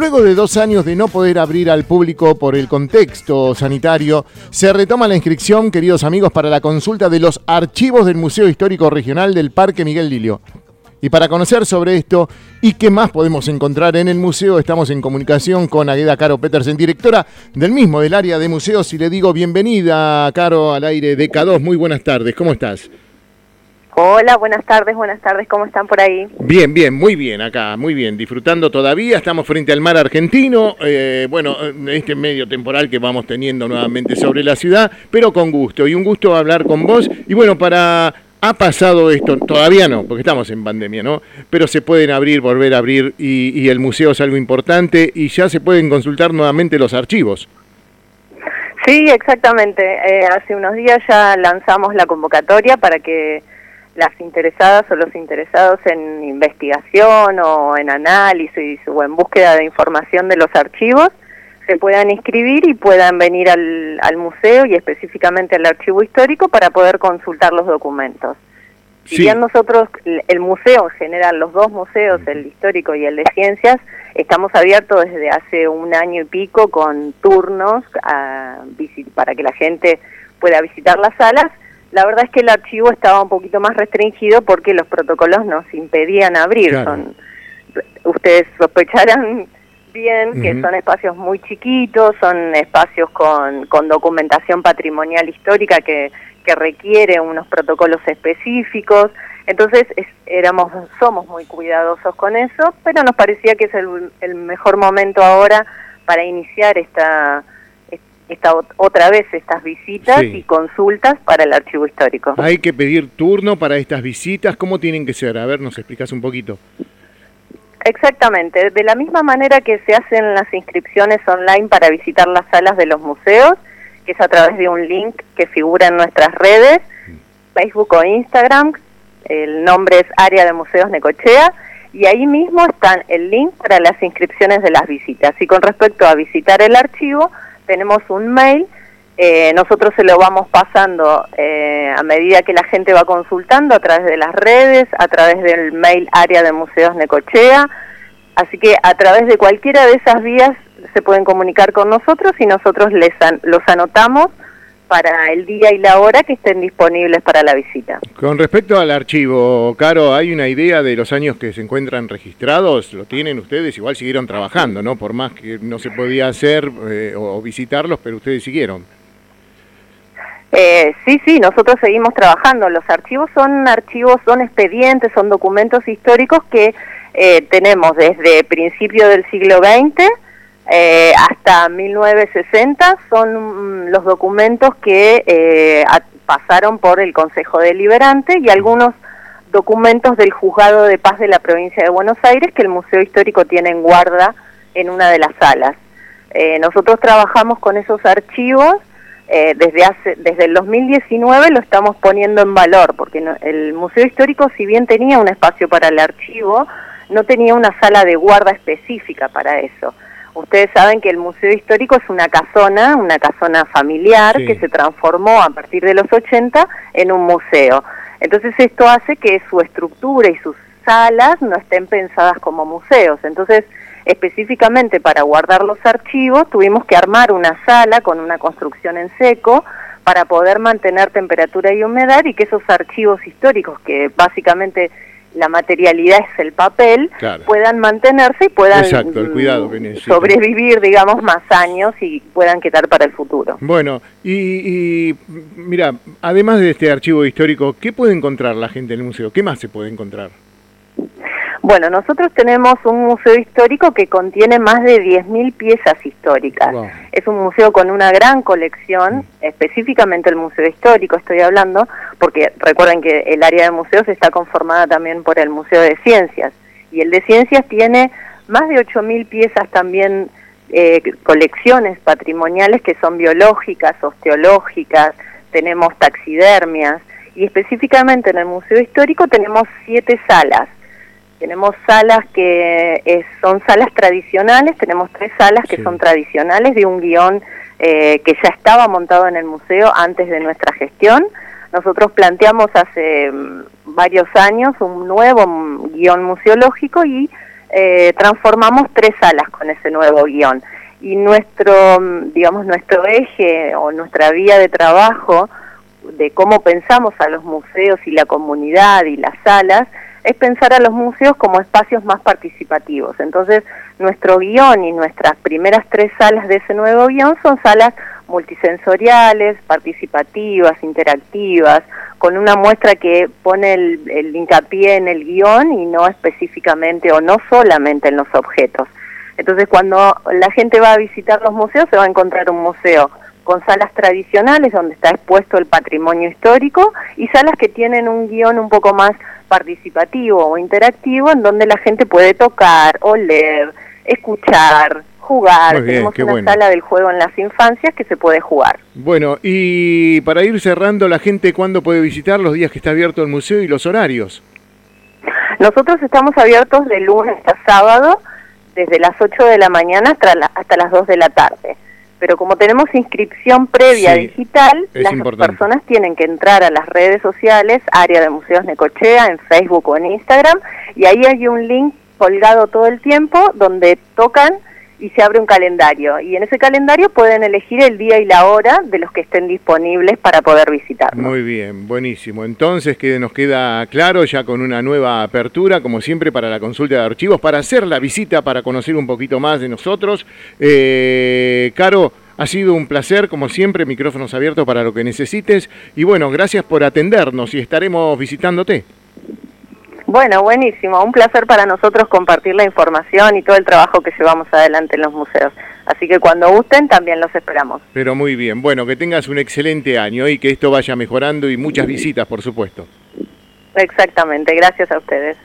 Luego de dos años de no poder abrir al público por el contexto sanitario, se retoma la inscripción, queridos amigos, para la consulta de los archivos del Museo Histórico Regional del Parque Miguel Lilio. Y para conocer sobre esto y qué más podemos encontrar en el museo, estamos en comunicación con Agueda Caro Petersen, directora del mismo del área de museos. Y le digo bienvenida, Caro, al aire de K2. Muy buenas tardes, ¿cómo estás? Hola, buenas tardes, buenas tardes, ¿cómo están por ahí? Bien, bien, muy bien acá, muy bien, disfrutando todavía, estamos frente al mar argentino, eh, bueno, este medio temporal que vamos teniendo nuevamente sobre la ciudad, pero con gusto, y un gusto hablar con vos, y bueno, para ha pasado esto, todavía no, porque estamos en pandemia, ¿no? Pero se pueden abrir, volver a abrir y, el museo es algo importante y ya se pueden consultar nuevamente los archivos. Sí, exactamente. Eh, hace unos días ya lanzamos la convocatoria para que las interesadas o los interesados en investigación o en análisis o en búsqueda de información de los archivos se puedan inscribir y puedan venir al, al, museo y específicamente al archivo histórico para poder consultar los documentos. Si bien nosotros, el museo en general, los dos museos, el histórico y el de ciencias, estamos abiertos desde hace un año y pico con turnos a, para que la gente pueda visitar las salas, la verdad es que el archivo estaba un poquito más restringido porque los protocolos nos impedían abrir. Son, ustedes sospecharán bien, que son espacios muy chiquitos, son espacios con, con documentación patrimonial histórica que, que requiere unos protocolos específicos. Entonces éramos, somos muy cuidadosos con eso, pero nos parecía que es el, el mejor momento ahora para iniciar esta, esta otra vez estas visitas y consultas para el archivo histórico. Hay que pedir turno para estas visitas, ¿cómo tienen que ser? A ver, nos explicas un poquito. Exactamente, de la misma manera que se hacen las inscripciones online para visitar las salas de los museos, que es a través de un link que figura en nuestras redes, Facebook o Instagram, el nombre es Área de Museos Necochea, y ahí mismo están el link para las inscripciones de las visitas. Y con respecto a visitar el archivo, tenemos un mail eh, nosotros se lo vamos pasando eh, a medida que la gente va consultando a través de las redes, a través del mail área de Museos Necochea, así que a través de cualquiera de esas vías se pueden comunicar con nosotros y nosotros les los anotamos para el día y la hora que estén disponibles para la visita. Con respecto al archivo, Caro, ¿hay una idea de los años que se encuentran registrados? ¿Lo tienen ustedes? Igual siguieron trabajando, ¿no? Por más que no se podía hacer eh, o visitarlos, pero ustedes siguieron. Eh, sí, sí, nosotros seguimos trabajando. Los archivos son archivos, son expedientes, son documentos históricos que eh, tenemos desde principio del siglo XX eh, hasta 1960. Son mm, los documentos que eh, pasaron por el Consejo Deliberante y algunos documentos del Juzgado de Paz de la provincia de Buenos Aires que el Museo Histórico tiene en guarda en una de las salas. nosotros trabajamos con esos archivos eh, desde hace desde el 2019 lo estamos poniendo en valor porque el museo histórico si bien tenía un espacio para el archivo no tenía una sala de guarda específica para eso ustedes saben que el museo histórico es una casona una casona familiar que se transformó a partir de los 80 en un museo. Entonces esto hace que su estructura y sus salas no estén pensadas como museos. Entonces específicamente para guardar los archivos tuvimos que armar una sala con una construcción en seco para poder mantener temperatura y humedad y que esos archivos históricos, que básicamente la materialidad es el papel, puedan mantenerse y puedan sobrevivir, digamos, más años y puedan quedar para el futuro. Bueno, y, y, mira, además de este archivo histórico, ¿qué puede encontrar la gente en el museo? ¿Qué más se puede encontrar? Bueno, nosotros tenemos un museo histórico que contiene más de 10.000 piezas históricas. Es un museo con una gran colección, mm. específicamente el museo histórico estoy hablando, porque recuerden que el área de museos está conformada también por el Museo de Ciencias. Y el de Ciencias tiene más de 8.000 piezas también, eh, colecciones patrimoniales que son biológicas, osteológicas, tenemos taxidermias. Y específicamente en el Museo Histórico tenemos siete salas tenemos salas que son salas tradicionales, tenemos tres salas que son tradicionales de un guion eh, que ya estaba montado en el museo antes de nuestra gestión. Nosotros planteamos hace mm, varios años un nuevo guion museológico y eh, transformamos tres salas con ese nuevo guion. Y nuestro, digamos, nuestro eje o nuestra vía de trabajo de cómo pensamos a los museos y la comunidad y las salas es pensar a los museos como espacios más participativos. Entonces, nuestro guion y nuestras primeras tres salas de ese nuevo guion son salas multisensoriales, participativas, interactivas, con una muestra que pone el, hincapié en el guion y no específicamente o no solamente en los objetos. Entonces, cuando la gente va a visitar los museos, se va a encontrar un museo con salas tradicionales donde está expuesto el patrimonio histórico y salas que tienen un guion un poco más participativo o interactivo en donde la gente puede tocar, oler, escuchar, jugar. Tenemos una sala del juego en las infancias que se puede jugar. Bueno, y para ir cerrando, la gente, ¿cuándo puede visitar los días que está abierto el museo y los horarios? Nosotros estamos abiertos de lunes a sábado, desde las 8 de la mañana hasta, hasta las 2 de la tarde pero como tenemos inscripción previa digital, las personas tienen que entrar a las redes sociales, área de Museos Necochea, en Facebook o en Instagram, y ahí hay un link colgado todo el tiempo donde tocan y se abre un calendario. Y en ese calendario pueden elegir el día y la hora de los que estén disponibles para poder visitar. Muy bien, buenísimo. Entonces que nos queda claro ya con una nueva apertura, como siempre, para la consulta de archivos, para hacer la visita, para conocer un poquito más de nosotros. Eh, Caro, ha sido un placer, como siempre, micrófonos abiertos para lo que necesites. Y bueno, gracias por atendernos y estaremos visitándote. Bueno, buenísimo. Un placer para nosotros compartir la información y todo el trabajo que llevamos adelante en los museos. Así que cuando gusten, también los esperamos. Pero muy bien. Bueno, que tengas un excelente año y que esto vaya mejorando y muchas visitas, por supuesto. Exactamente. Gracias a ustedes.